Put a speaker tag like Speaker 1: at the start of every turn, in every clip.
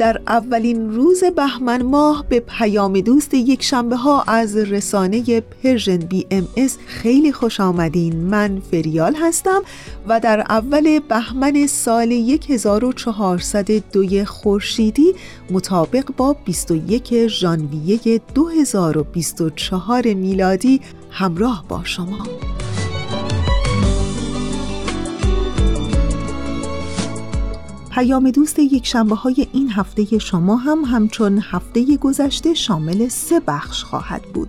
Speaker 1: در اولین روز بهمن ماه به پیام دوست یک شنبه ها از رسانه Persian BMS خیلی خوش آمدین. من فریال هستم و در اول بهمن سال 1402 خورشیدی مطابق با 21 ژانویه 2024 میلادی همراه با شما. پیام دوست یک شنبه های این هفته شما هم همچون هفته گذشته شامل سه بخش خواهد بود.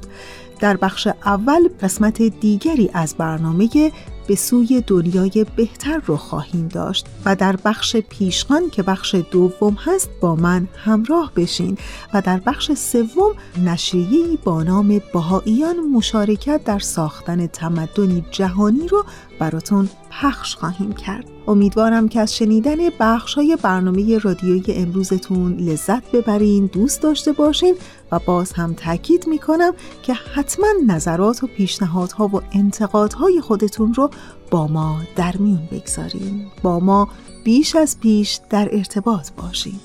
Speaker 1: در بخش اول قسمت دیگری از برنامه به سوی دنیای بهتر رو خواهیم داشت و در بخش پیشخان که بخش دوم هست با من همراه بشین و در بخش سوم نشریه‌ای با نام بهاییان مشارکت در ساختن تمدنی جهانی رو براتون پخش خواهیم کرد. امیدوارم که از شنیدن بخش های برنامه رادیویی امروزتون لذت ببرین دوست داشته باشین و باز هم تاکید می‌کنم که حتما نظرات و پیشنهادها و انتقادهای خودتون رو با ما در میون بگذارین. با ما بیش از پیش در ارتباط باشین.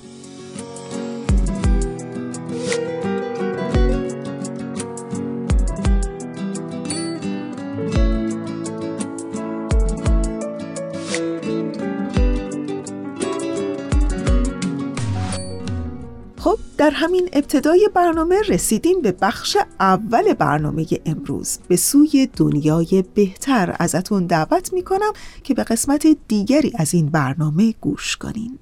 Speaker 1: در همین ابتدای برنامه رسیدیم به بخش اول برنامه امروز. به سوی دنیای بهتر ازتون دعوت می‌کنم که به قسمت دیگری از این برنامه گوش کنین.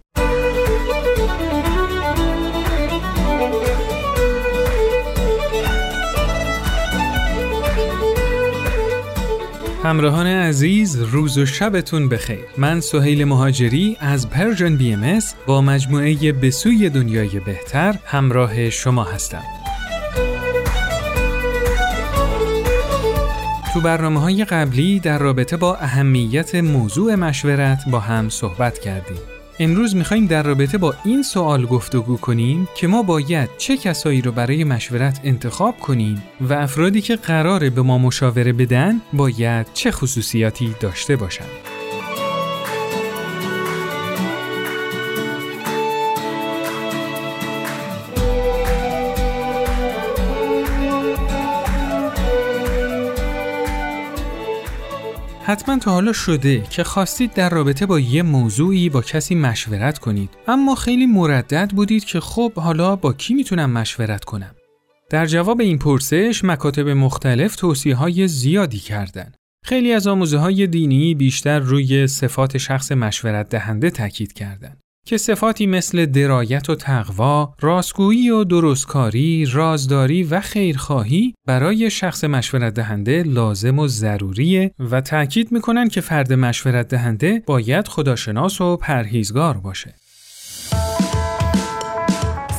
Speaker 2: همراهان عزیز روز و شبتون بخیر. من سهیل مهاجری از Persian BM با مجموعه بسوی دنیای بهتر همراه شما هستم. تو برنامه های قبلی در رابطه با اهمیت موضوع مشورت با هم صحبت کردیم. امروز می‌خوایم در رابطه با این سوال گفتگو کنیم که ما باید چه کسایی رو برای مشورت انتخاب کنیم و افرادی که قراره به ما مشاوره بدن باید چه خصوصیاتی داشته باشند. حتما تا حالا شده که خواستید در رابطه با یه موضوعی با کسی مشورت کنید. اما خیلی مردد بودید که خب حالا با کی می‌تونم مشورت کنم؟ در جواب این پرسش مکاتب مختلف توصیه های زیادی کردن خیلی از آموزه های دینی بیشتر روی صفات شخص مشورت دهنده تاکید کردند. که صفاتی مثل درایت و تقوا، راستگویی و درستکاری، رازداری و خیرخواهی برای شخص مشورت دهنده لازم و ضروریه و تاکید می‌کنن که فرد مشورت دهنده باید خداشناس و پرهیزگار باشه.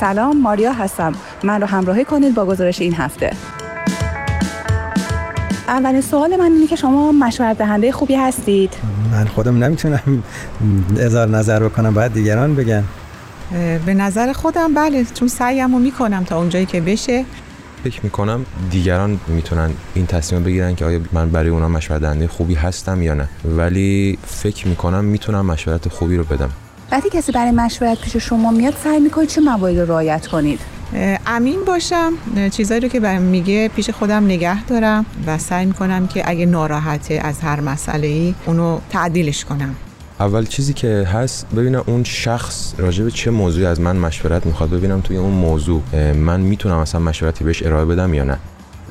Speaker 3: سلام ماریا هستم. من رو همراهی کنید با گزارش این هفته. اولین سوال من اینه که شما مشورت دهنده خوبی هستید.
Speaker 4: من خودم نمی‌تونم اظهار نظر بکنم باید دیگران بگن.
Speaker 5: به نظر خودم بله چون سعیم رو می‌کنم تا اونجایی که بشه. فکر می‌کنم دیگران می‌تونن این تصمیم بگیرن که آیا من برای اونا مشورت دهنده خوبی هستم یا نه. ولی فکر می‌کنم می‌تونم مشورت خوبی رو بدم.
Speaker 3: وقتی کسی برای مشورت پیش شما میاد سعی می‌کنید چه مواردی رو رعایت کنید؟
Speaker 6: امین باشم. چیزایی رو که میگه پیش خودم نگه دارم و سعی می‌کنم که اگه ناراحته از هر مسئله ای اونو تعدیلش کنم.
Speaker 5: اول چیزی که هست ببینم اون شخص راجع به چه موضوعی از من مشورت می‌خواد. ببینم توی اون موضوع من می‌تونم اصلا مشورتی بهش ارائه بدم یا نه.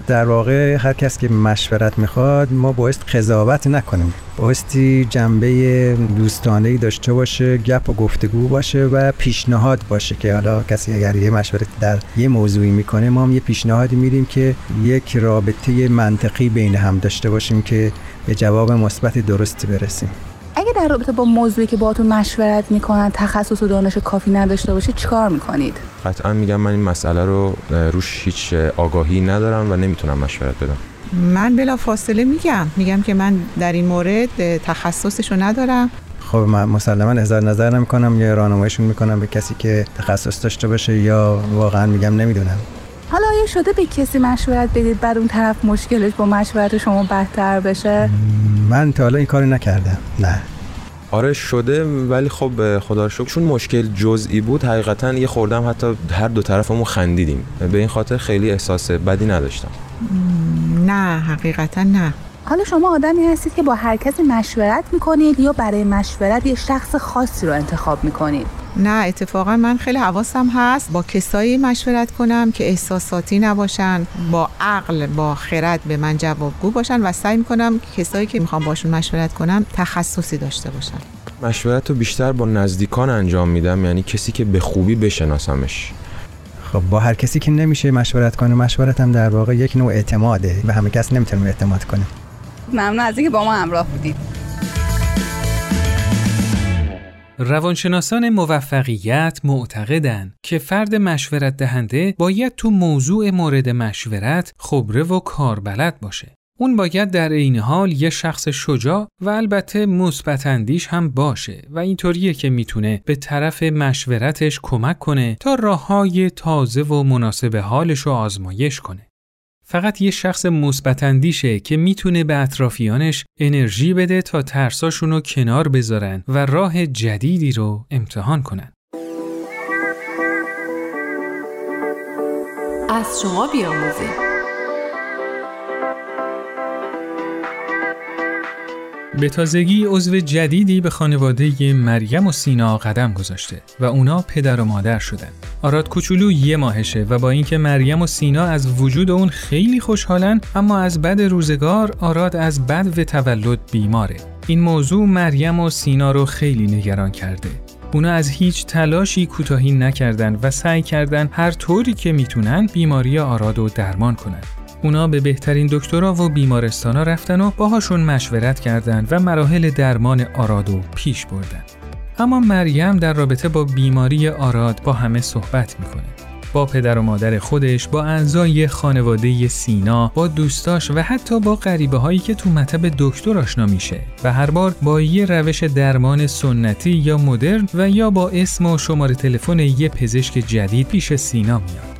Speaker 4: در واقع هر کس که مشورت می‌خواد ما باید قضاوت نکنیم. بایستی جنبه دوستانه داشته باشه گپ و گفتگو باشه و پیشنهاد باشه که حالا کسی اگر یه مشورت در یه موضوعی می‌کنه ما هم یه پیشنهادی میدیم که یک رابطه منطقی بین هم داشته باشیم که به جواب مثبت درستی برسیم.
Speaker 3: اگه در رابطه با موضوعی که باهاتون مشورت می‌کنن تخصص و دانش کافی نداشته باشید چیکار می‌کنید؟
Speaker 5: قطعا میگم من این مسئله رو روش هیچ آگاهی ندارم و نمی‌تونم مشورت بدم.
Speaker 6: من بلا فاصله میگم. میگم که من در این مورد تخصصش رو ندارم.
Speaker 4: خب من مسلما اظهار نظر نمی‌کنم یا راهنماییشون می‌کنم به کسی که تخصص داشته باشه یا واقعا میگم نمی‌دونم.
Speaker 3: حالا آیا شده به کسی مشورت بدید بعد اون طرف مشکلش با مشورت شما بهتر بشه؟
Speaker 4: من تا حالا این کاری نکردم. نه.
Speaker 5: آره شده ولی خب خدا شکر چون مشکل جزئی بود حقیقتا یه خوردم حتی هر دو طرفمون خندیدیم. به این خاطر خیلی احساس بدی نداشتم.
Speaker 6: نه حقیقتا نه.
Speaker 3: حالا شما آدمی هستید که با هر کسی مشورت می‌کنید یا برای مشورت یه شخص خاصی رو انتخاب می‌کنید.
Speaker 6: نه اتفاقا من خیلی حواسم هست. با کسایی مشورت کنم که احساساتی نباشن با عقل با خرد به من جوابگو باشن و سعی می‌کنم کسایی که می‌خوام باشون مشورت کنم تخصصی داشته باشن.
Speaker 5: مشورت رو بیشتر با نزدیکان انجام میدم یعنی کسی که به خوبی بشناسمش.
Speaker 4: خب با هر کسی که نمیشه مشورت کنه مشورت هم در واقع یک نوع اعتماده و همه کس نمی‌تونه اعتماد کنه.
Speaker 3: ممنون از اینکه با ما همراه بودید.
Speaker 2: روانشناسان موفقیت معتقدند که فرد مشورت دهنده باید تو موضوع مورد مشورت خبره و کاربلد باشه. اون باید در این حال یه شخص شجاع و البته مثبت هم باشه و اینطوریه که می‌تونه به طرف مشورتش کمک کنه تا راههای تازه و مناسب حالش رو آزمایش کنه. فقط یه شخص مثبت که می‌تونه به اطرافیانش انرژی بده تا ترساشون رو کنار بذارن و راه جدیدی رو امتحان کنن.
Speaker 7: از شما بیاموزیم
Speaker 2: به تازگی عضو جدیدی به خانواده مریم و سینا قدم گذاشته و اونا پدر و مادر شدن. آراد کوچولو یه ماهشه و با اینکه مریم و سینا از وجود اون خیلی خوشحالن اما از بد روزگار آراد از بد و تولد بیماره. این موضوع مریم و سینا رو خیلی نگران کرده. اونا از هیچ تلاشی کوتاهی نکردن و سعی کردن هر طوری که می‌تونن بیماری آراد رو درمان کنن. اونا به بهترین دکترا و بیمارستانا رفتن و باهاشون مشورت کردند و مراحل درمان آرادو پیش بردن. اما مریم در رابطه با بیماری آراد با همه صحبت می‌کنه. با پدر و مادر خودش، با اعضای خانواده سینا، با دوستاش و حتی با غریبه هایی که تو مطب دکتر آشنا میشه و هر بار با یه روش درمان سنتی یا مدرن و یا با اسم و شماره تلفن یه پزشک جدید پیش سینا میاد.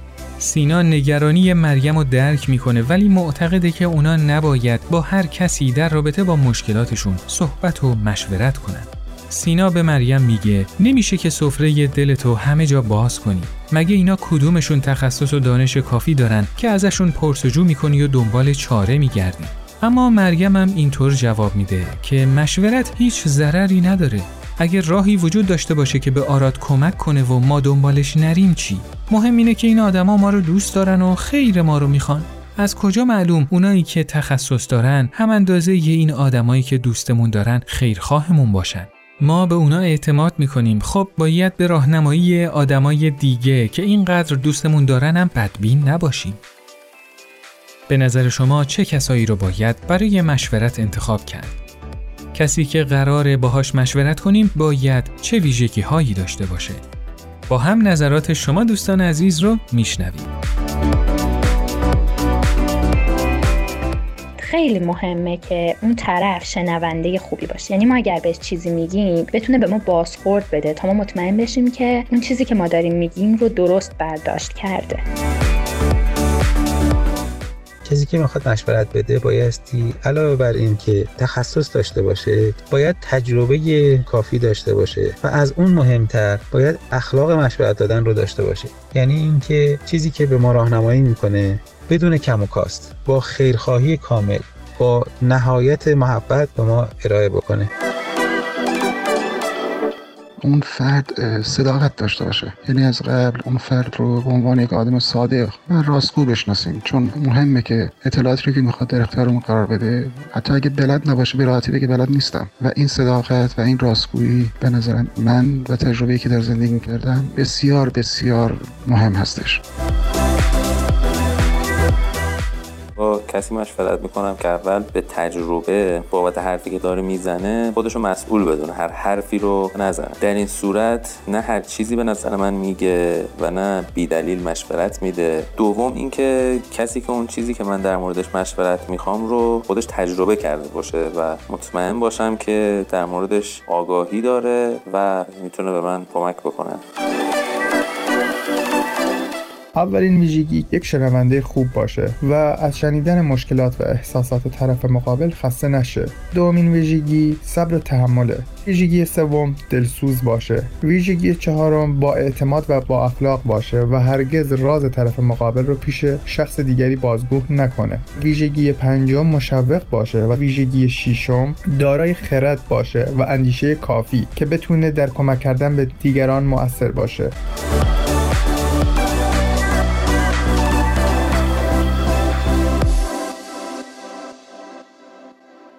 Speaker 2: سینا نگرانی مریم رو درک می‌کنه ولی معتقده که اونا نباید با هر کسی در رابطه با مشکلاتشون صحبت و مشورت کنن. سینا به مریم میگه نمیشه که سفره دلتو همه جا باز کنی. مگه اینا کدومشون تخصص و دانش کافی دارن که ازشون پرسجو می‌کنی و دنبال چاره میگردی. اما مریم هم اینطور جواب میده که مشورت هیچ ضرری نداره. اگر راهی وجود داشته باشه که به آراد کمک کنه و ما دنبالش نریم چی؟ مهم اینه که این آدما ما رو دوست دارن و خیر ما رو می‌خوان. از کجا معلوم اونایی که تخصص دارن هم اندازه ی این آدمایی که دوستمون دارن خیرخواهمون باشن. ما به اونا اعتماد می‌کنیم خب باید به راهنمایی آدمای دیگه که اینقدر دوستمون دارن هم بدبین نباشیم. به نظر شما چه کسایی رو باید برای مشورت انتخاب کرد؟ کسی که قراره باهاش مشورت کنیم باید چه ویژگی هایی داشته باشه؟ با هم نظرات شما دوستان عزیز رو میشنویم.
Speaker 8: خیلی مهمه که اون طرف شنونده خوبی باشه یعنی ما اگر بهش چیزی میگیم بتونه به ما بازخورد بده تا ما مطمئن بشیم که اون چیزی که ما داریم میگیم رو درست برداشت کرده
Speaker 9: کسی که می‌خواد مشورت بده بایستی علاوه بر این که تخصص داشته باشه باید تجربه کافی داشته باشه و از اون مهمتر باید اخلاق مشورت دادن رو داشته باشه. یعنی اینکه چیزی که به ما راهنمایی می‌کنه بدون کم و کاست با خیرخواهی کامل با نهایت محبت به ما ارائه بکنه.
Speaker 10: اون فرد صداقت داشته باشه. یعنی از قبل اون فرد رو به عنوان یک آدم صادق و راستگو بشناسیم. چون مهمه که اطلاعاتی رو که می‌خواد در اختیارمون قرار بده حتی اگه بلد نباشه به راحتی بگه بلد نیستم. و این صداقت و این راستگویی به نظر من و تجربه‌ای که در زندگی کردم بسیار بسیار مهم هستش.
Speaker 11: با کسی مشورت می‌کنم که اول به تجربه بابت حرفی که داره می‌زنه خودشو مسئول بدونه هر حرفی رو نزنه. در این صورت نه هر چیزی به نظر من میگه و نه بیدلیل مشورت میده. دوم اینکه کسی که اون چیزی که من در موردش مشورت می‌خوام رو خودش تجربه کرده باشه و مطمئن باشم که در موردش آگاهی داره و می‌تونه به من کمک بکنه.
Speaker 12: اولین ویژگی یک شنونده خوب باشه و از شنیدن مشکلات و احساسات طرف مقابل خسته نشه. دومین ویژگی صبر و تحمله. ویژگی سوم دلسوز باشه. ویژگی چهارم با اعتماد و با اخلاق باشه و هرگز راز طرف مقابل رو پیش شخص دیگری بازگو نکنه. ویژگی پنجم مشوق باشه و ویژگی ششم دارای خرد باشه و اندیشه کافی که بتونه در کمک کردن به دیگران مؤثر باشه.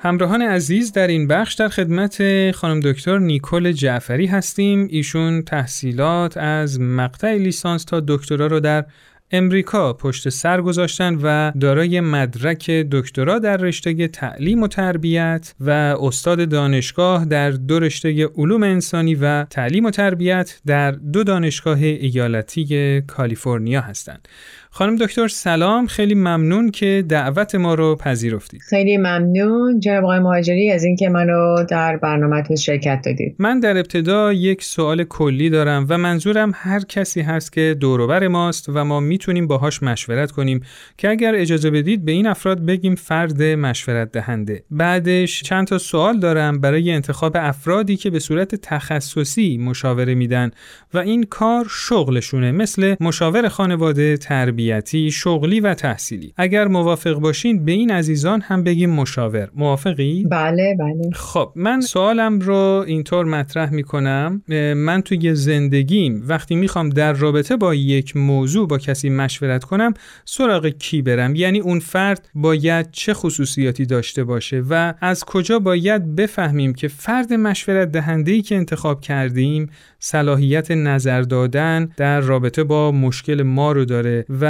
Speaker 2: همراهان عزیز در این بخش در خدمت خانم دکتر نیکل جعفری هستیم ایشون تحصیلات از مقطع لیسانس تا دکترا رو در امریکا پشت سر گذاشتن و دارای مدرک دکترا در رشته تعلیم و تربیت و استاد دانشگاه در دو رشته علوم انسانی و تعلیم و تربیت در دو دانشگاه ایالتی کالیفرنیا هستند. خانم دکتر سلام خیلی ممنون که دعوت ما رو پذیرفتید.
Speaker 13: خیلی ممنون جناب آقای مهاجری از اینکه منو در برنامهتون شرکت دادید.
Speaker 2: من در ابتدا یک سوال کلی دارم و منظورم هر کسی هست که دوروبر ماست و ما می‌تونیم باهاش مشورت کنیم که اگر اجازه بدید به این افراد بگیم فرد مشورت دهنده. بعدش چند تا سوال دارم برای انتخاب افرادی که به صورت تخصصی مشاوره میدن و این کار شغلشونه مثل مشاور خانواده تربیت شغلی و تحصیلی. اگر موافق باشین به این عزیزان هم بگیم مشاور. موافقی؟
Speaker 13: بله بله.
Speaker 2: خب من سوالم رو اینطور مطرح می‌کنم. من توی زندگیم وقتی می‌خوام در رابطه با یک موضوع با کسی مشورت کنم سراغ کی برم؟ یعنی اون فرد باید چه خصوصیاتی داشته باشه و از کجا باید بفهمیم که فرد مشورت دهنده ای که انتخاب کردیم صلاحیت نظر دادن در رابطه با مشکل ما رو داره و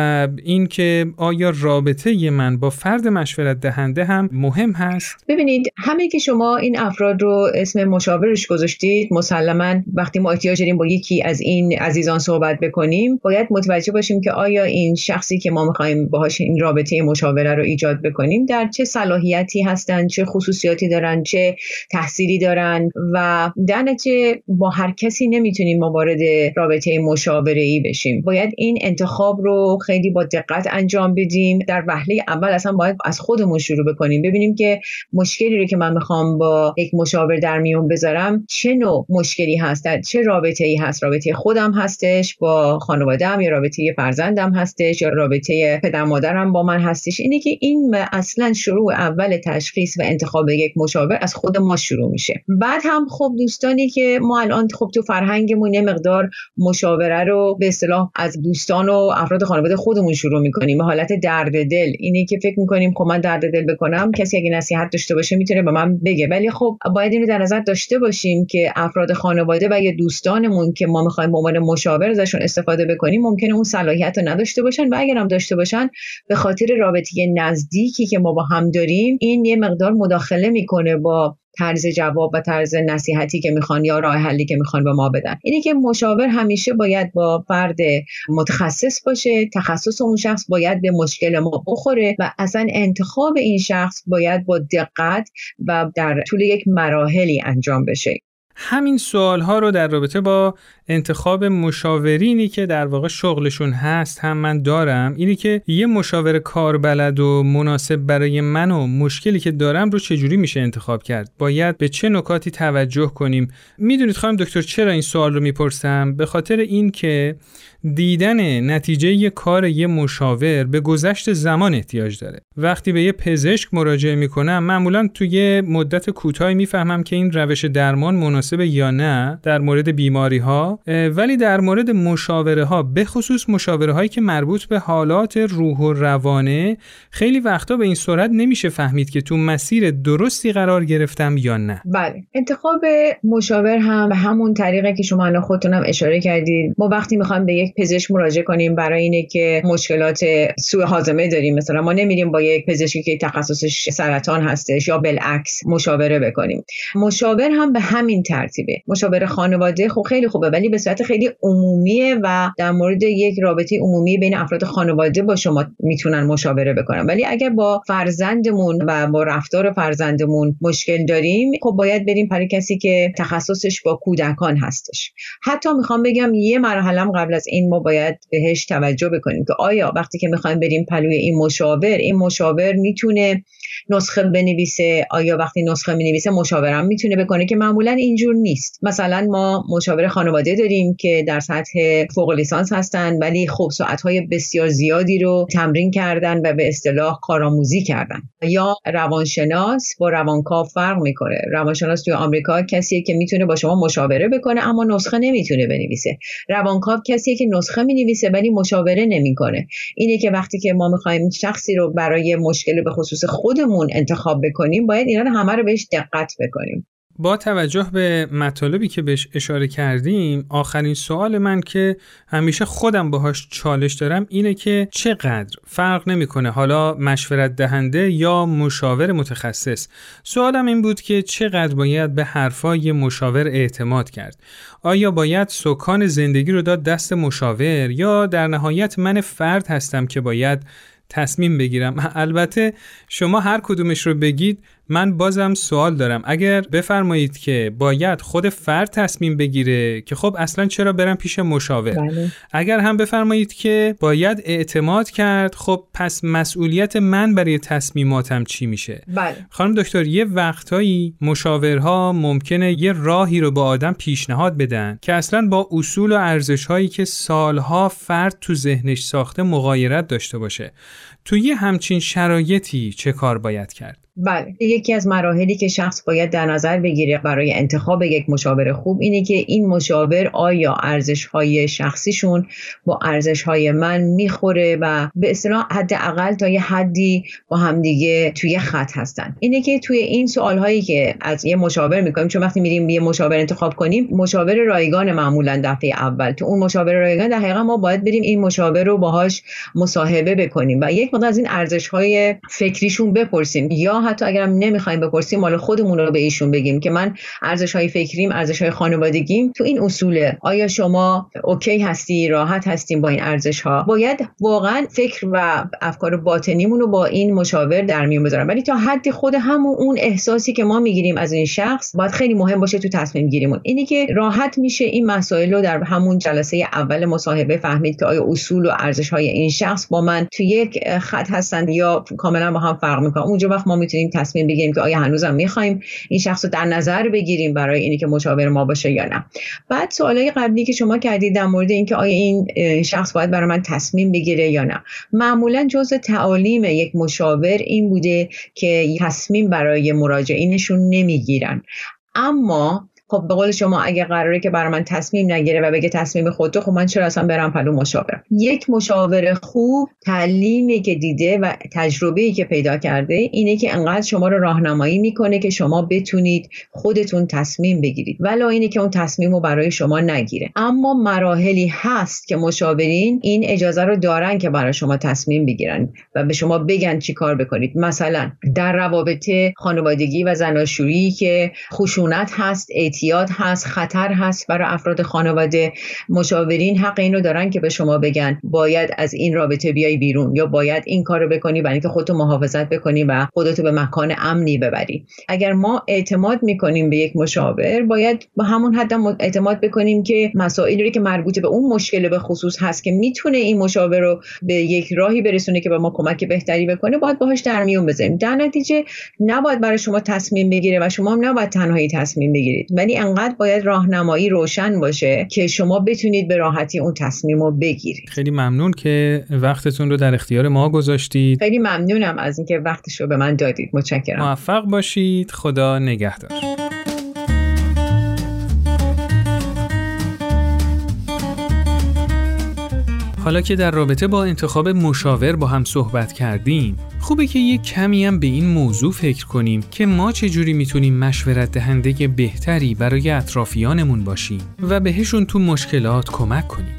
Speaker 2: اینکه آیا رابطه من با فرد مشورت دهنده هم مهم هست؟
Speaker 13: ببینید همه که شما این افراد رو اسم مشاورش گذاشتید مسلما وقتی ما احتیاج داریم با یکی از این عزیزان صحبت بکنیم باید متوجه باشیم که آیا این شخصی که ما می‌خوایم باهاش این رابطه مشاوره رو ایجاد بکنیم در چه صلاحیتی هستن چه خصوصیاتی دارن چه تحصیلی دارن و در نتیجه با هر کسی نمی‌تونیم ما وارد رابطه مشاوره ای بشیم. باید این انتخاب رو خیلی با دقت انجام بدیم. در وهله اول اصلا باید از خودمون شروع بکنیم. ببینیم که مشکلی رو که من می‌خوام با یک مشاور در میون بذارم چه نوع مشکلی هست؟ در چه رابطه ای هست؟ رابطه خودم هستش با خانواده‌ام یا رابطه فرزندم هستش یا رابطه پدر مادرم با من هستش؟ اینه که این اصلا شروع اول تشخیص و انتخاب یک مشاور از خود ما شروع میشه. بعد هم خب دوستانی که ما الان خب تو فرهنگمون یه مقدار مشاوره رو به اصطلاح از دوستان و افراد خانواده خودمون شروع می‌کنیم. به حالت درد دل. اینه که فکر می‌کنیم خب من درد دل بکنم کسی اگه نصیحت داشته باشه می‌تونه به من بگه. ولی خب باید اینو در نظر داشته باشیم که افراد خانواده و یا دوستانمون که ما می‌خوایم به عنوان مشاور ازشون استفاده بکنیم ممکنه اون صلاحیت رو نداشته باشن و اگر هم داشته باشن به خاطر رابطه نزدیکی که ما با هم داریم این یه مقدار مداخله می‌کنه با طرز جواب و طرز نصیحتی که می‌خوان یا راه حلی که می‌خوان به ما بدن. اینه که مشاور همیشه باید با فرد متخصص باشه تخصص اون شخص باید به مشکل ما بخوره و اصلا انتخاب این شخص باید با دقت و در طول یک مراحلی انجام بشه.
Speaker 2: همین سوال ها رو در رابطه با انتخاب مشاورینی که در واقع شغلشون هست هم من دارم اینی که یه مشاور کاربلد و مناسب برای من و مشکلی که دارم رو چجوری میشه انتخاب کرد؟ باید به چه نکاتی توجه کنیم؟ می‌دونید خانم دکتر چرا این سوال رو می‌پرسم؟ به خاطر این که دیدن نتیجه یه کار یه مشاور به گذشت زمان احتیاج داره. وقتی به یه پزشک مراجعه می‌کنم معمولا توی مدت کوتاهی می‌فهمم که این روش درمان مناسبه یا نه در مورد بیماری ها ولی در مورد مشاوره ها به خصوص مشاوره هایی که مربوط به حالات روح و روانه خیلی وقتا به این صورت نمیشه فهمید که تو مسیر درستی قرار گرفتم یا نه.
Speaker 13: بله. انتخاب مشاور هم به همون طریقه که شما الان خودتونم اشاره کردید ما وقتی می‌خوایم به یک پزشک مراجعه کنیم برای اینه که مشکلات سوء هاضمه داریم مثلا ما نمیریم با یک پزشکی که تخصصش سرطان هستش یا بالعکس مشاوره بکنیم. مشاور هم به همین ترتیبه. مشاور خانواده خب خیلی خوبه ولی به صورت خیلی عمومیه و در مورد یک رابطه عمومی بین افراد خانواده با شما می‌تونن مشاوره بکنن. ولی اگر با فرزندمون و با رفتار فرزندمون مشکل داریم خب باید بریم برای کسی که تخصصش با کودکان هستش. حتی می‌خوام بگم یه مرحله قبل از این ما باید بهش توجه بکنیم که آیا وقتی که می‌خوایم بریم پلوی این مشاور این مشاور می‌تونه نسخه بنویسه آیا وقتی نسخه می‌نویسه مشاورم می‌تونه بکنه؟ که معمولا اینجور نیست. مثلا ما مشاور خانواده داریم که در سطح فوق لیسانس هستن ولی خب ساعتهای بسیار زیادی رو تمرین کردن و به اصطلاح کارآموزی کردن. یا روانشناس با روانکاو فرق می‌کنه. روانشناس توی آمریکا کسیه که می‌تونه با شما مشاوره بکنه اما نسخه نمی‌تونه بنویسه. روانکاو کسیه که نسخه می‌نویسه ولی مشاوره نمی‌کنه. اینه که وقتی که ما می‌خوایم شخصی رو برای مشکل به خصوص خودمون انتخاب بکنیم باید اینا همه رو بهش دقت بکنیم.
Speaker 2: با توجه به مطالبی که بهش اشاره کردیم آخرین سوال من که همیشه خودم باهاش چالش دارم اینه که چقدر فرق نمی‌کنه حالا مشورت دهنده یا مشاور متخصص؟ سوالم این بود که چقدر باید به حرفای مشاور اعتماد کرد؟ آیا باید سکان زندگی رو داد دست مشاور یا در نهایت من فرد هستم که باید تصمیم بگیرم. البته شما هر کدومش رو بگید من بازم سوال دارم. اگر بفرمایید که باید خود فرد تصمیم بگیره که خب اصلا چرا برم پیش مشاور؟
Speaker 13: بله.
Speaker 2: اگر هم بفرمایید که باید اعتماد کرد خب پس مسئولیت من برای تصمیماتم چی میشه؟
Speaker 13: بله.
Speaker 2: خانم دکتر یه وقتهایی مشاورها ممکنه یه راهی رو با آدم پیشنهاد بدن که اصلا با اصول و ارزش هایی که سالها فرد تو ذهنش ساخته مغایرت داشته باشه. توی همچین شرایطی چه کار باید کرد؟
Speaker 13: بله. یکی از مراحلی که شخص باید در نظر بگیره برای انتخاب یک مشاور خوب اینه که این مشاور آیا ارزش های شخصیشون با ارزش های من می‌خوره و به اصطلاح حداقل تا یه حدی با همدیگه توی خط هستن. اینه که توی این سوال هایی که از یه مشاور می‌کنیم چون وقتی میریم یه مشاور انتخاب کنیم مشاور رایگان معمولا دفعه اول. تو اون مشاور رایگان در حقیقت ما باید بریم این مشاور رو باهاش مصاحبه بکنیم و یک مقدار از این ارزش های فکریشون بپرسیم. یا حتی اگرم نمی‌خوایم بپرسیم مال خودمون رو به ایشون بگیم که من ارزش های فکریم ارزش های خانوادگیم تو این اصوله. آیا شما اوکی هستی راحت هستیم با این ارزش ها باید واقعا فکر و افکار باطنیمون رو با این مشاور در میون بذارم. ولی تا حدی خود همون اون احساسی که ما می‌گیریم از این شخص باید خیلی مهم باشه تو تصمیم گیریمون. اینی که راحت میشه این مسائل رو در همون جلسه اول مصاحبه فهمید که آیا اصول و ارزش های این شخص با من تو یک خط هستند یا کاملا با هم فرق می‌کنن. اونجا وقت ما می‌تونیم تصمیم بگیریم که آیا هنوزم می‌خوایم این شخص رو در نظر بگیریم برای اینی که مشاور ما باشه یا نه. بعد سوالای قبلی که شما کردید در مورد اینکه آیا این شخص باید برای من تصمیم بگیره یا نه. معمولا جزء تعالیم یک مشاور این بوده که تصمیم برای مراجعینشون نمی‌گیرن. اما خب به قول شما اگه قراره که برای من تصمیم نگیره و بگه تصمیم خودتو خب من چرا اصلا برم پلو مشاور یک مشاور خوب تعلیمی که دیده و تجربه‌ای که پیدا کرده اینه که انقدر شما رو راهنمایی می‌کنه که شما بتونید خودتون تصمیم بگیرید. ولی اینه که اون تصمیم رو برای شما نگیره. اما مراحلی هست که مشاورین این اجازه رو دارن که برای شما تصمیم بگیرن و به شما بگن چی کار بکنید. مثلا در روابط خانوادگی و زناشویی که خشونت هست اعتیاد هست خطر هست برای افراد خانواده. مشاورین حق اینو دارن که به شما بگن باید از این رابطه بیای بیرون یا باید این کارو بکنی برای اینکه خودتو محافظت بکنی و خودتو به مکان امنی ببری. اگر ما اعتماد می‌کنیم به یک مشاور باید با همون حد اعتماد بکنیم که مسائلی که مربوط به اون مشکل به خصوص هست که می‌تونه این مشاور رو به یک راهی برسونه که به ما کمک بهتری بکنه باید باهاش در میون بذاریم. در نتیجه نباید برای شما تصمیم بگیره و شما هم نباید تنهایی تصمیم بگیرید. ولی انقدر باید راهنمایی روشن باشه که شما بتونید به راحتی اون تصمیم رو بگیرید.
Speaker 2: خیلی ممنون که وقتتون رو در اختیار ما گذاشتید.
Speaker 13: خیلی ممنونم از اینکه وقتش رو به من دادید. متشکرم.
Speaker 2: موفق باشید. خدا نگهدار. حالا که در رابطه با انتخاب مشاور با هم صحبت کردیم خوبه که یک کمی هم به این موضوع فکر کنیم که ما چجوری می‌تونیم مشورت دهنده بهتری برای اطرافیانمون باشیم و بهشون تو مشکلات کمک کنیم.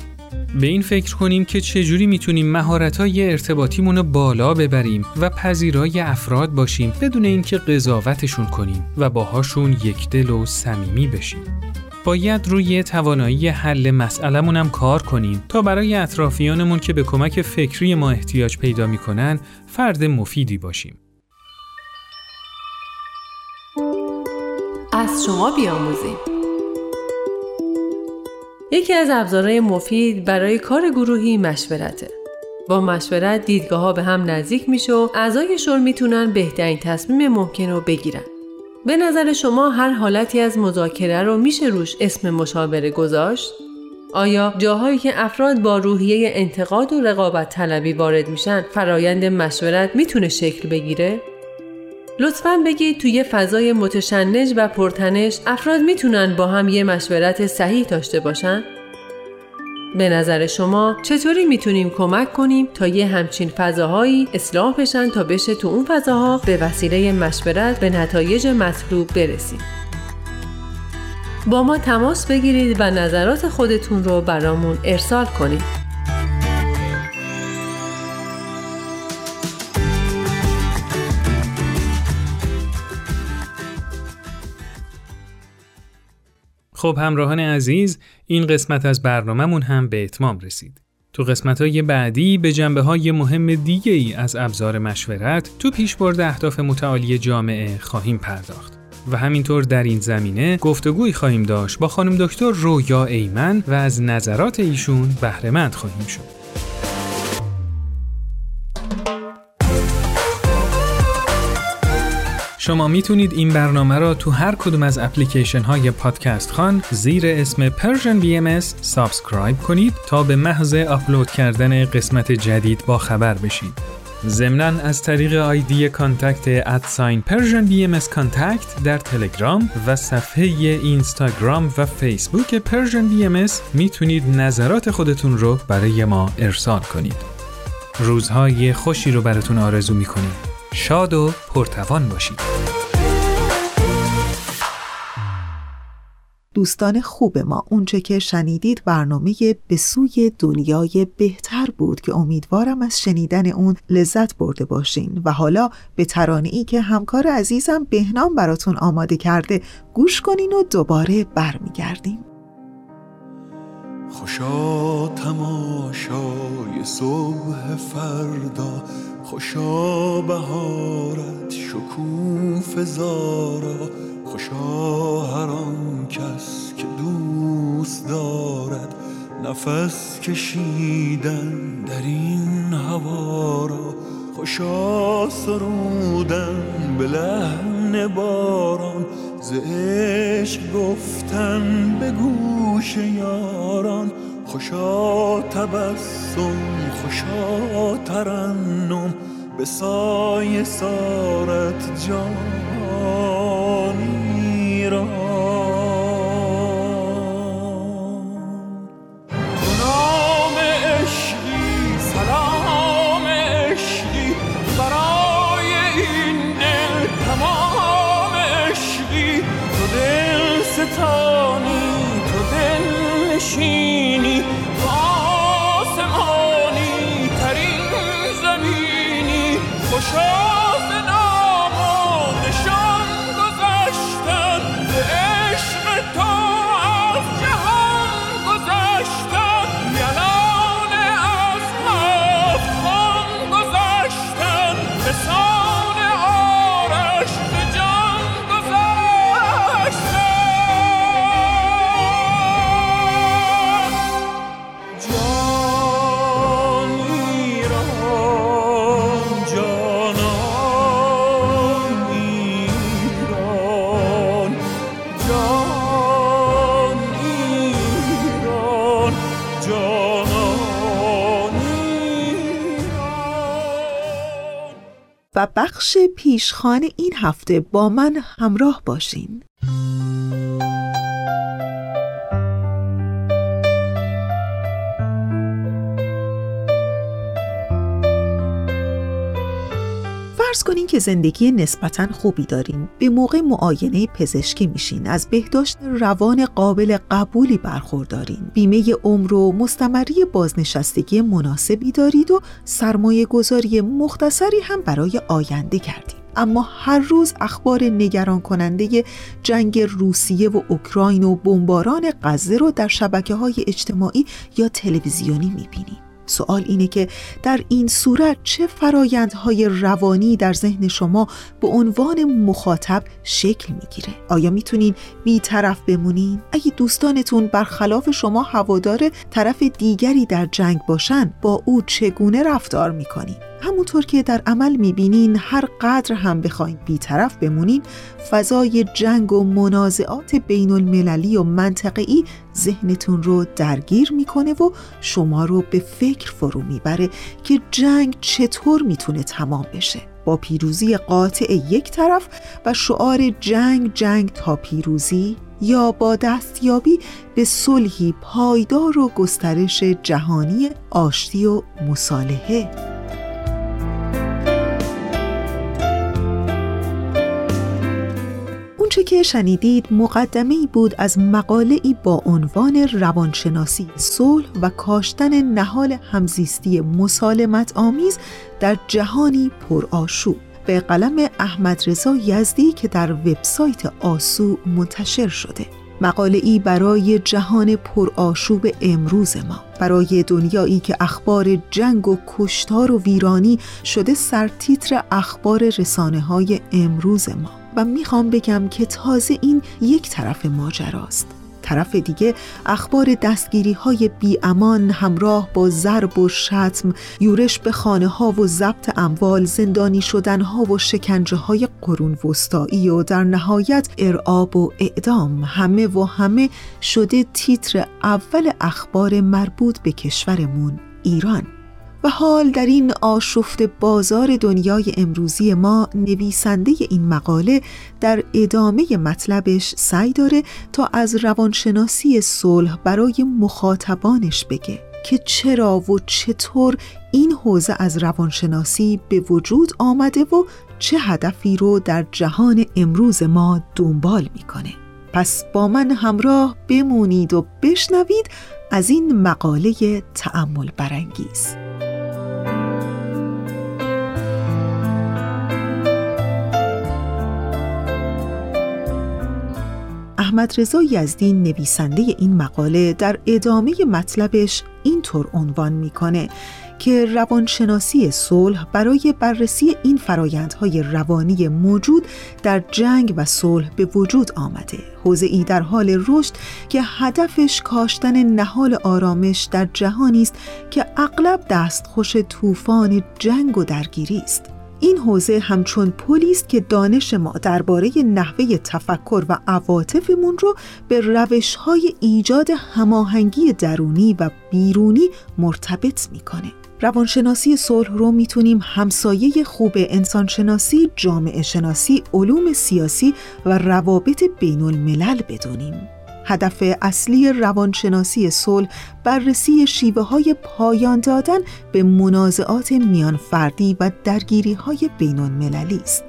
Speaker 2: به این فکر کنیم که چجوری می‌تونیم مهارت‌های ارتباطیمون رو بالا ببریم و پذیرای افراد باشیم بدون اینکه قضاوتشون کنیم و باهاشون یک دل و صمیمی بشیم. باید روی توانایی حل مسئلهمون هم کار کنیم تا برای اطرافیانمون که به کمک فکری ما احتیاج پیدا می‌کنن فرد مفیدی باشیم.
Speaker 7: از شما بیاموزیم یکی از ابزارهای مفید برای کار گروهی مشورته. با مشورت دیدگاه ها به هم نزدیک میشه و اعضای می‌تونن بهترین تصمیم ممکن رو بگیرن. به نظر شما هر حالتی از مذاکره رو میشه روش اسم مشاوره گذاشت؟ آیا جاهایی که افراد با روحیه انتقاد و رقابت طلبی وارد میشن فرایند مشورت می‌تونه شکل بگیره؟ لطفا بگید توی فضای متشنج و پرتنش افراد می‌تونن با هم یه مشورت صحیح داشته باشن؟ به نظر شما چطوری می‌تونیم کمک کنیم تا یه همچین فضاهایی اصلاح بشن تا بشه تو اون فضاها به وسیله مشورت به نتایج مطلوب برسیم؟ با ما تماس بگیرید و نظرات خودتون رو برامون ارسال کنید.
Speaker 2: خب همراهان عزیز این قسمت از برنامهمون هم به اتمام رسید. تو قسمت های بعدی به جنبه های مهم دیگه ای از ابزار مشورت تو پیشبرد اهداف متعالی جامعه خواهیم پرداخت. و همینطور در این زمینه گفتگوی خواهیم داشت با خانم دکتر رویا ایمن و از نظرات ایشون بهرهمند خواهیم شد. شما می‌تونید این برنامه را تو هر کدوم از اپلیکیشن های پادکست خوان زیر اسم Persian BMS subscribe کنید تا به محض آپلود کردن قسمت جدید با خبر بشید. ضمنا از طریق آیدی contact at sign Persian BMS contact در تلگرام و صفحه اینستاگرام و فیسبوک Persian BMS می‌تونید نظرات خودتون رو برای ما ارسال کنید. روزهای خوشی رو براتون آرزو می‌کنیم. شاد و پرتوان باشید.
Speaker 1: دوستان خوب ما اونچه که شنیدید برنامه به سوی دنیای بهتر بود که امیدوارم از شنیدن اون لذت برده باشین و حالا به ترانه ای که همکار عزیزم بهنام براتون آماده کرده گوش کنین و دوباره برمیگردیم
Speaker 14: خوشا تماشای صبح فردا خوشا بهارت شکوف زارا خوشا هر آن کس که دوست دارد نفس کشیدن در این هوا را خوشا سرودن به لحن باران ز گفتن به گوش یاران. خوشا تبسم خوشا ترنم به سایه سارت جانی را.
Speaker 1: بخش پیشخان این هفته با من همراه باشین. فرض کنین که زندگی نسبتا خوبی دارین. به موقع معاینه پزشکی میشین. از بهداشت روان قابل قبولی برخوردارین. بیمه عمر و مستمری بازنشستگی مناسبی دارید و سرمایه گذاری مختصری هم برای آینده کردید اما هر روز اخبار نگران کننده جنگ روسیه و اوکراین و بمباران غزه رو در شبکه های اجتماعی یا تلویزیونی می‌بینید سوال اینه که در این صورت چه فرایندهای روانی در ذهن شما به عنوان مخاطب شکل می‌گیره؟ آیا می‌تونین بیطرف بمونین؟ اگه دوستانتون برخلاف شما هوادار طرف دیگری در جنگ باشن با او چگونه رفتار می‌کنین؟ همونطور که در عمل می‌بینین هر قدر هم بخواین بیطرف بمونین فضای جنگ و منازعات بین المللی و منطقه‌ای ذهنتون رو درگیر می‌کنه و شما رو به فکر فرو می‌بره که جنگ چطور می‌تونه تمام بشه. با پیروزی قاطع یک طرف و شعار جنگ جنگ تا پیروزی یا با دستیابی به صلحی پایدار و گسترش جهانی آشتی و مصالحه. اونچه که شنیدید مقدمه ای بود از مقاله ای با عنوان روانشناسی صلح و کاشتن نهال همزیستی مسالمت آمیز در جهانی پرآشوب به قلم احمد رضا یزدی که در وبسایت آسو منتشر شده. مقاله ای برای جهان پرآشوب امروز ما. برای دنیایی که اخبار جنگ و کشتار و ویرانی شده سرتیتر اخبار رسانه های امروز ما. و می‌خوام بگم که تازه این یک طرف ماجراست. طرف دیگه اخبار دستگیری های بی امان همراه با ضرب و شتم یورش به خانه ها و ضبط اموال زندانی شدن ها و شکنجه های قرون وسطایی و در نهایت ارعاب و اعدام. همه و همه شده تیتر اول اخبار مربوط به کشورمون ایران. و حال در این آشفت بازار دنیای امروزی ما نویسنده این مقاله در ادامه مطلبش سعی داره تا از روانشناسی صلح برای مخاطبانش بگه که چرا و چطور این حوزه از روانشناسی به وجود آمده و چه هدفی رو در جهان امروز ما دنبال می‌کنه پس با من همراه بمونید و بشنوید از این مقاله تأمل برانگیز. احمد رضا یزدی نویسنده این مقاله در ادامه مطلبش اینطور عنوان می‌کنه که روانشناسی صلح برای بررسی این فرایندهای روانی موجود در جنگ و صلح به وجود آمده. حوزه ای در حال رشد که هدفش کاشتن نهال آرامش در جهانی است که اغلب دستخوش طوفان جنگ و درگیری است. این حوزه همچون پلی است که دانش ما درباره نحوه تفکر و عواطفمون رو به روش‌های ایجاد هماهنگی درونی و بیرونی مرتبط می‌کنه. روانشناسی صلح رو می‌تونیم همسایه خوب انسانشناسی، جامعه شناسی، علوم سیاسی و روابط بین الملل بدونیم. هدف اصلی روانشناسی صلح بررسی شیوه های پایان دادن به منازعات میان فردی و درگیری های بین المللی است.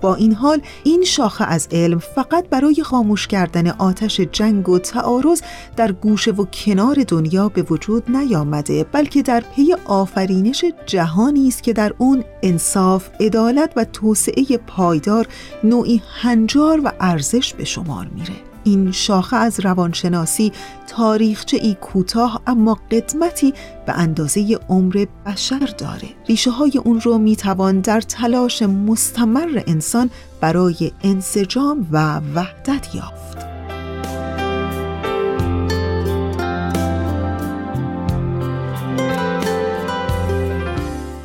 Speaker 1: با این حال این شاخه از علم فقط برای خاموش کردن آتش جنگ و تعارض در گوشه و کنار دنیا به وجود نیامده بلکه در پی آفرینش جهانی است که در اون انصاف، عدالت و توسعه پایدار نوعی هنجار و ارزش به شمار میره. این شاخه از روانشناسی تاریخچه ای کوتاه اما قدمتی به اندازه عمر بشر داره. ریشه های اون رو می‌توان در تلاش مستمر انسان برای انسجام و وحدت یافت.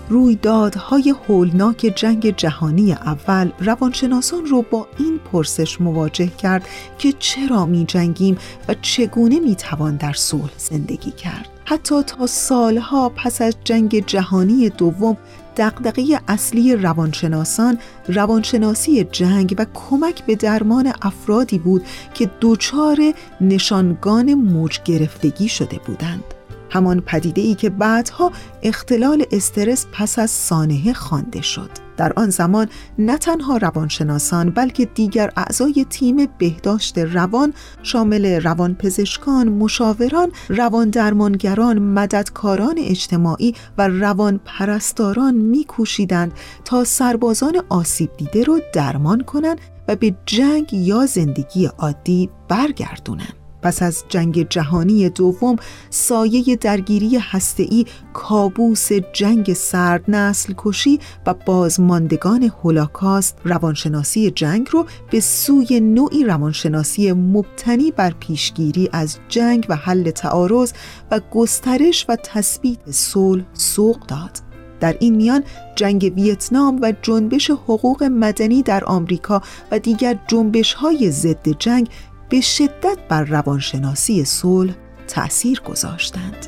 Speaker 1: رویدادهای هولناک جنگ جهانی اول روانشناسان رو با این پرسش مواجه کرد که چرا می جنگیم و چگونه می توان در صلح زندگی کرد. حتی تا سالها پس از جنگ جهانی دوم دقدقه اصلی روانشناسان روانشناسی جنگ و کمک به درمان افرادی بود که دچار نشانگان موج گرفتگی شده بودند. همان پدیده ای که بعدها اختلال استرس پس از سانحه خوانده شد در آن زمان نه تنها روانشناسان بلکه دیگر اعضای تیم بهداشت روان شامل روانپزشکان، مشاوران، روان درمانگران، مددکاران اجتماعی و روان پرستاران میکوشیدند تا سربازان آسیب دیده را درمان کنند و به جنگ یا زندگی عادی برگردونند. پس از جنگ جهانی دوم سایه درگیری هسته‌ای کابوس جنگ سرد نسل کشی و بازماندگان هولاکاست روانشناسی جنگ رو به سوی نوعی روانشناسی مبتنی بر پیشگیری از جنگ و حل تعارض و گسترش و تثبیت صلح سوق داد. در این میان جنگ ویتنام و جنبش حقوق مدنی در آمریکا و دیگر جنبش های ضد جنگ به شدت بر روانشناسی صلح تأثیر گذاشتند.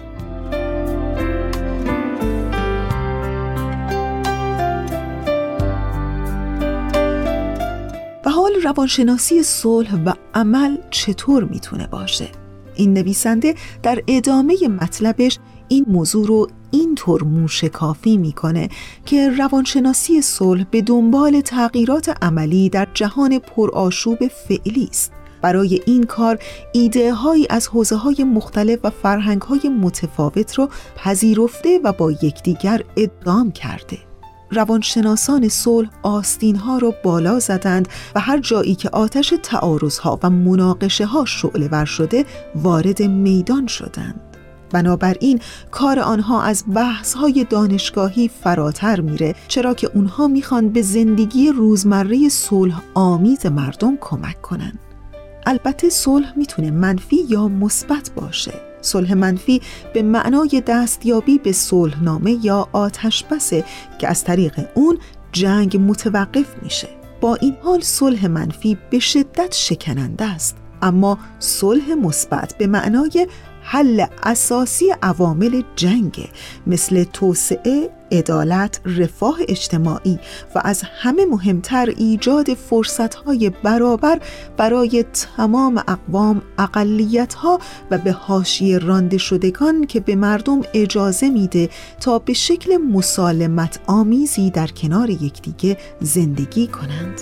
Speaker 1: و حال روانشناسی صلح و عمل چطور می‌تونه باشه؟ این نویسنده در ادامه مطلبش این موضوع رو اینطور موشکافی می‌کنه که روانشناسی صلح به دنبال تغییرات عملی در جهان پرآشوب فعلی است برای این کار ایده هایی از حوزه های مختلف و فرهنگ های متفاوت را پذیرفته و با یکدیگر ادغام کرده. روانشناسان صلح آستین ها را بالا زدند و هر جایی که آتش تعارض ها و مناقشه ها شعله ور شده وارد میدان شدند. بنابراین کار آنها از بحث های دانشگاهی فراتر میره چرا که اونها می‌خوان به زندگی روزمره صلح آمیز مردم کمک کنند. البته صلح می‌تونه منفی یا مثبت باشه. صلح منفی به معنای دستیابی به صلحنامه یا آتش بسه که از طریق اون جنگ متوقف میشه. با این حال صلح منفی به شدت شکننده است. اما صلح مثبت به معنای حل اساسی عوامل جنگ مثل توسعه، عدالت، رفاه اجتماعی و از همه مهمتر ایجاد فرصتهای برابر برای تمام اقوام اقلیتها و به حاشیه رانده شدگان که به مردم اجازه میده تا به شکل مسالمت آمیزی در کنار یکدیگه زندگی کنند.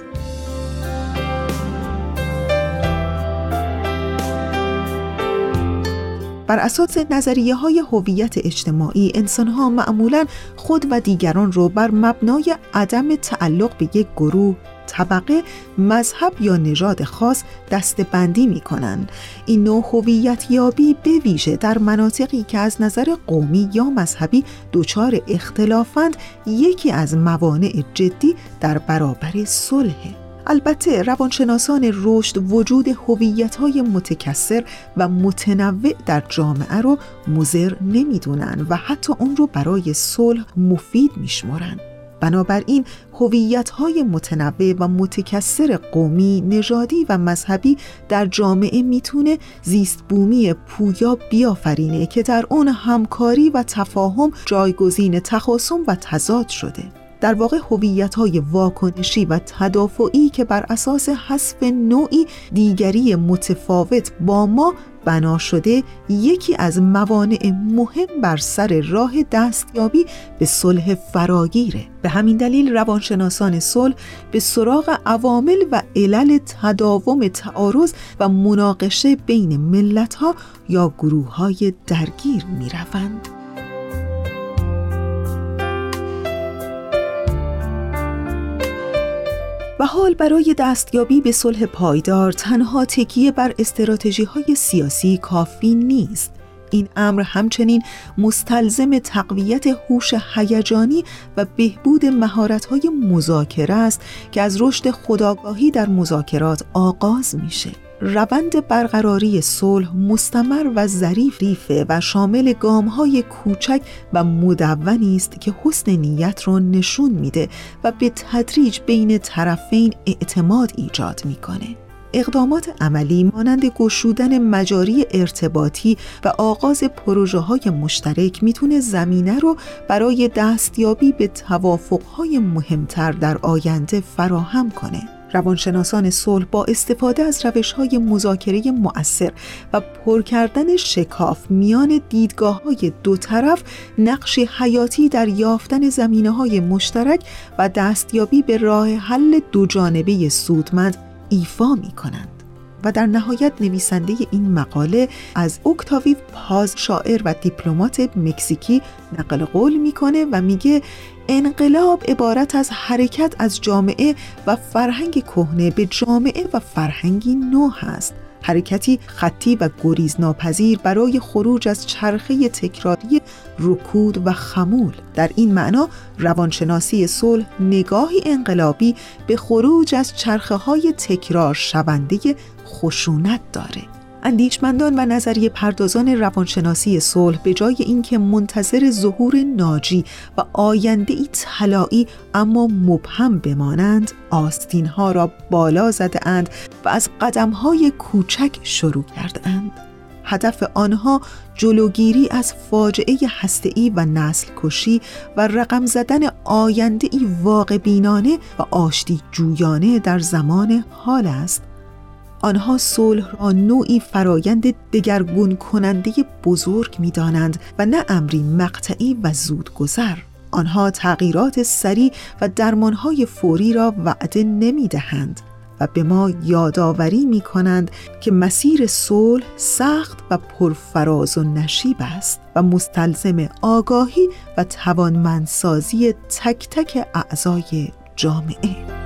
Speaker 1: بر اساس نظریه های هویت اجتماعی انسان ها معمولا خود و دیگران رو بر مبنای عدم تعلق به یک گروه طبقه مذهب یا نژاد خاص دستبندی می کنند. این نوع هویت یابی به ویژه در مناطقی که از نظر قومی یا مذهبی دچار اختلافند یکی از موانع جدی در برابر صلح البته روانشناسان رشد وجود هویت‌های متکثر و متنوع در جامعه رو مزر نمی‌دونن و حتی اون رو برای صلح مفید میشمرند. بنابراین هویت‌های متنوع و متکثر قومی، نژادی و مذهبی در جامعه می‌تونه زیست بومی پویا بیافرینه که در اون همکاری و تفاهم جایگزین تخاصم و تضاد شده. در واقع هویت های واکنشی و تدافعی که بر اساس حذف نوعی دیگری متفاوت با ما بنا شده یکی از موانع مهم بر سر راه دستیابی به صلح فراگیره به همین دلیل روانشناسان صلح به سراغ عوامل و علل تداوم تعارض و مناقشه بین ملت ها یا گروه های درگیر می روند. و حال برای دستیابی به صلح پایدار تنها تکیه بر استراتژی های سیاسی کافی نیست این امر همچنین مستلزم تقویت هوش هیجانی و بهبود مهارت‌های مذاکره است که از رشد خداگاهی در مذاکرات آغاز میشه. روند برقراری صلح مستمر و ظریف ریفه و شامل های کوچک و مدونی است که حسن نیت را نشون میده و به تدریج بین طرفین اعتماد ایجاد می‌کنه. اقدامات عملی مانند گشودن مجاری ارتباطی و آغاز پروژه های مشترک می‌تونه زمینه رو برای دستیابی به توافقهای مهمتر در آینده فراهم کنه. روانشناسان صلح با استفاده از روش های مذاکره مؤثر و پر کردن شکاف میان دیدگاه های دو طرف نقش حیاتی در یافتن زمینه های مشترک و دستیابی به راه حل دو جانبه سودمند ایفا می کنند. و در نهایت نویسنده این مقاله از اکتاویو پاز شاعر و دیپلمات مکزیکی نقل قول می‌کنه و میگه انقلاب عبارت از حرکت از جامعه و فرهنگ کهنه به جامعه و فرهنگی نو هست حرکتی خطی و گریز ناپذیر برای خروج از چرخه تکراری رکود و خمول. در این معنا روانشناسی صلح نگاهی انقلابی به خروج از چرخه های تکرار شونده خشونت داره. اندیشمندان و نظریه پردازان روانشناسی صلح به جای اینکه منتظر ظهور ناجی و آینده ای طلایی اما مبهم بمانند آستین ها را بالا زده اند و از قدم های کوچک شروع کرده اند. هدف آنها جلوگیری از فاجعه هسته‌ای و نسل کشی و رقم زدن آینده ای واقع بینانه و آشتی جویانه در زمان حال است آنها صلح را نوعی فرایند دگرگون کننده بزرگ می دانند و نه امری مقطعی و زودگذر. آنها تغییرات سریع و درمانهای فوری را وعده نمی دهند و به ما یادآوری می کنند که مسیر صلح سخت و پرفراز و نشیب است و مستلزم آگاهی و توانمندسازی تک تک اعضای جامعه.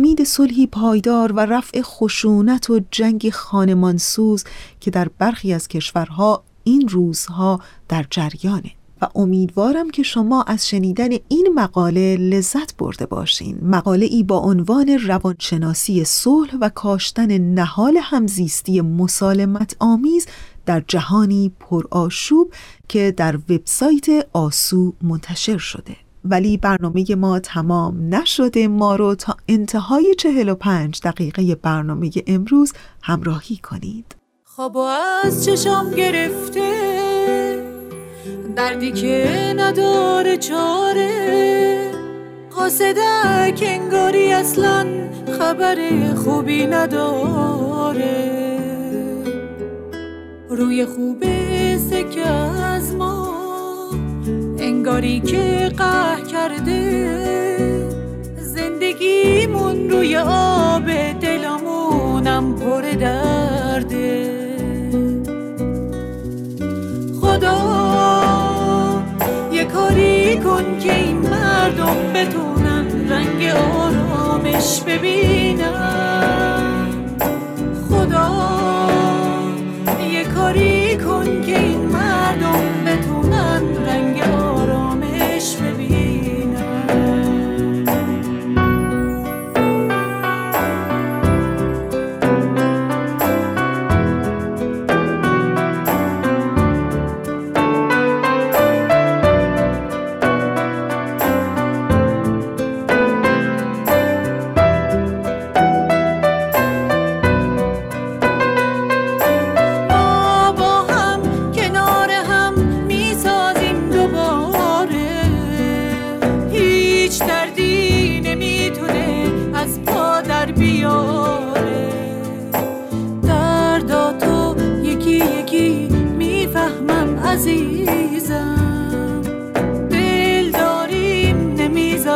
Speaker 1: امید صلحی پایدار و رفع خشونت و جنگ خانمانسوز که در برخی از کشورها این روزها در جریانه. و امیدوارم که شما از شنیدن این مقاله لذت برده باشین. مقاله ای با عنوان روانشناسی صلح و کاشتن نهال همزیستی مسالمت آمیز در جهانی پرآشوب که در وبسایت آسو منتشر شده. ولی برنامه ما تمام نشده. ما رو تا انتهای 45 دقیقه برنامه امروز همراهی کنید.
Speaker 15: خواب از چشام گرفته دردی که نداره چاره. قاصدک انگاری اصلا خبر خوبی نداره. روی خوبه سکه از ما انگاری که قه کرده. زندگیمون روی آب دلمونم پر درده. خدا یه کاری کن که این مردم بتونن رنگ آرامش ببینن. خدا یه کاری کن که این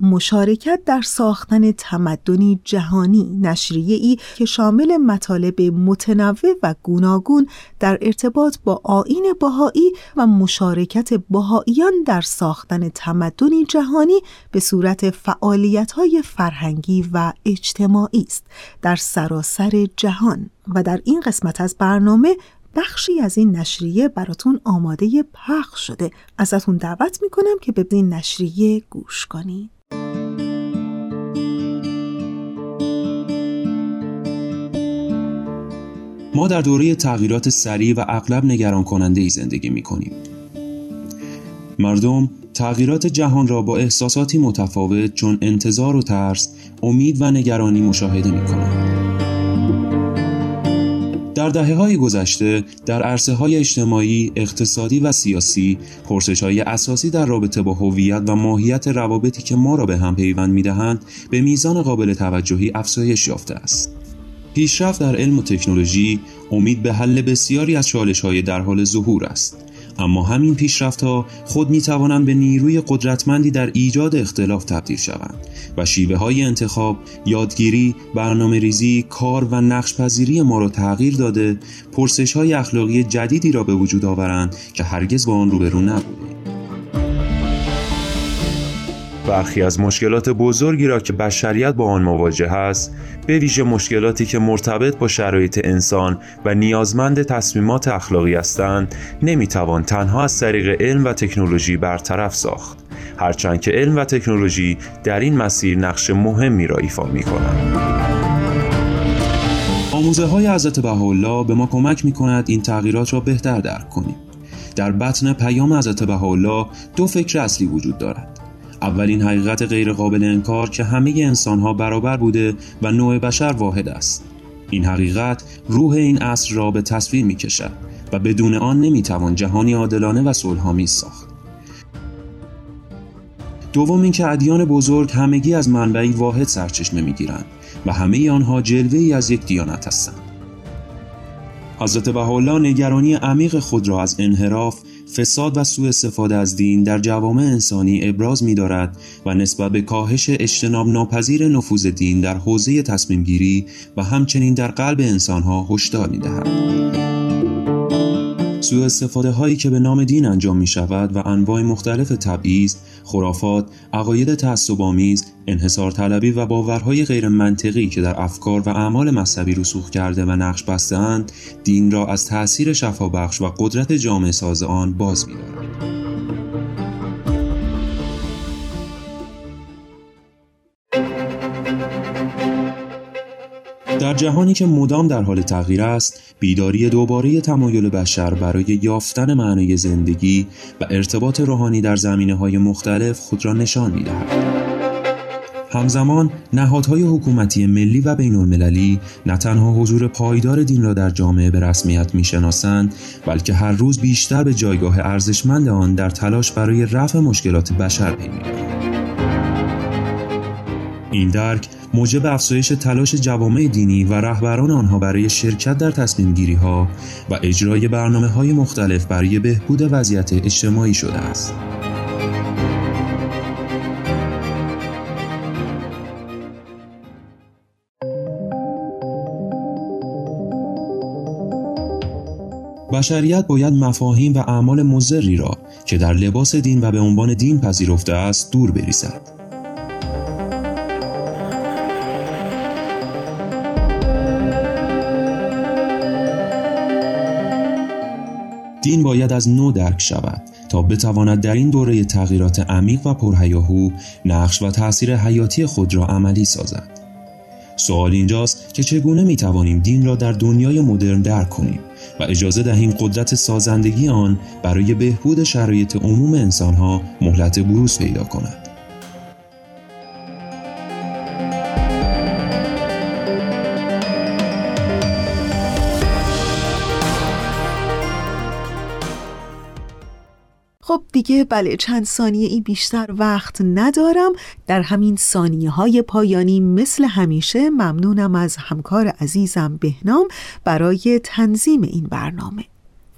Speaker 1: مشارکت در ساختن تمدنی جهانی نشریه ای که شامل مطالب متنوع و گوناگون در ارتباط با آین باهایی و مشارکت باهاییان در ساختن تمدنی جهانی به صورت فعالیت های فرهنگی و اجتماعی است در سراسر جهان. و در این قسمت از برنامه بخشی از این نشریه براتون آماده پخش شده. ازتون دعوت می‌کنم که به این نشریه گوش کنید.
Speaker 16: ما در دوره تغییرات سریع و اغلب نگران کننده ای زندگی می کنیم. مردم تغییرات جهان را با احساساتی متفاوت چون انتظار و ترس، امید و نگرانی مشاهده می کنند. در دهه های گذشته در عرصه های اجتماعی، اقتصادی و سیاسی پرسش های اساسی در رابطه با هویت و ماهیت روابطی که ما را به هم پیوند می دهند به میزان قابل توجهی افزایش یافته است. پیشرفت در علم و تکنولوژی امید به حل بسیاری از چالش های در حال ظهور است اما همین پیشرفت ها خود می توانند به نیروی قدرتمندی در ایجاد اختلاف تبدیل شوند و شیوه های انتخاب، یادگیری، برنامه ریزی، کار و نقش پذیری ما را تغییر داده پرسش های اخلاقی جدیدی را به وجود آورند که هرگز با آن روبرو نبودیم. برخی از مشکلات بزرگی را که بشریت با آن مواجه است به ویژه مشکلاتی که مرتبط با شرایط انسان و نیازمند تصمیمات اخلاقی هستند نمی‌توان تنها از طریق علم و تکنولوژی برطرف ساخت هرچند که علم و تکنولوژی در این مسیر نقش مهمی را ایفا می کنند. آموزه های حضرت بهاءالله به ما کمک می کند این تغییرات را بهتر درک کنیم. در بطن پیام حضرت بهاءالله دو فکر اصلی وجود دارد. اولین حقیقت غیر قابل انکار که همه انسان ها برابر بوده و نوع بشر واحد است. این حقیقت روح این عصر را به تصویر می کشد و بدون آن نمی توان جهانی عادلانه و صلحآمیز ساخت. دوم اینکه ادیان بزرگ همگی از منبعی واحد سرچشمه می گیرند و همه آنها جلوه ای از یک دیانت هستند. حضرت بهاءالله نگرانی عمیق خود را از انحراف فساد و سوء استفاده از دین در جوامع انسانی ابراز می دارد و نسبت به کاهش اجتناب ناپذیر نفوذ دین در حوزه تصمیم گیری و همچنین در قلب انسانها هشدار می دهد. سوء استفاده هایی که به نام دین انجام می شود و انواع مختلف تبعیض، خرافات، عقاید تعصب‌آمیز، انحصار طلبی و باورهای غیر منطقی که در افکار و اعمال مذهبی رسوخ کرده و نقش بسته‌اند، دین را از تأثیر شفابخش و قدرت جامعه ساز آن باز می‌دارد. در جهانی که مدام در حال تغییر است بیداری دوباره تمایل بشر برای یافتن معنی زندگی و ارتباط روحانی در زمینه های مختلف خود را نشان می دهد. همزمان نهادهای حکومتی ملی و بین المللی نه تنها حضور پایدار دین را در جامعه به رسمیت می‌شناسند بلکه هر روز بیشتر به جایگاه ارزشمند آن در تلاش برای رفع مشکلات بشر پی این درک موجب افزایش تلاش جوامع دینی و رهبران آنها برای شرکت در تصمیم گیری ها و اجرای برنامه های مختلف برای بهبود وضعیت اجتماعی شده است. بشریت باید مفاهیم و اعمال مزری را که در لباس دین و به عنوان دین پذیرفته است دور بریزد. دین باید از نو درک شود تا بتواند در این دوره تغییرات عمیق و پرهیاهو نقش و تأثیر حیاتی خود را عملی سازد. سوال اینجاست که چگونه می توانیم دین را در دنیای مدرن درک کنیم و اجازه دهیم قدرت سازندگی آن برای بهبود شرایط عموم انسانها مهلت بروز پیدا کند.
Speaker 1: دیگه بله چند ثانیه ای بیشتر وقت ندارم. در همین ثانیه های پایانی مثل همیشه ممنونم از همکار عزیزم بهنام برای تنظیم این برنامه.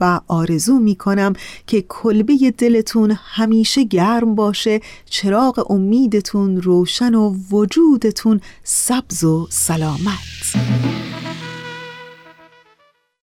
Speaker 1: و آرزو می کنم که کلبه دلتون همیشه گرم باشه چراغ امیدتون روشن و وجودتون سبز و سلامت.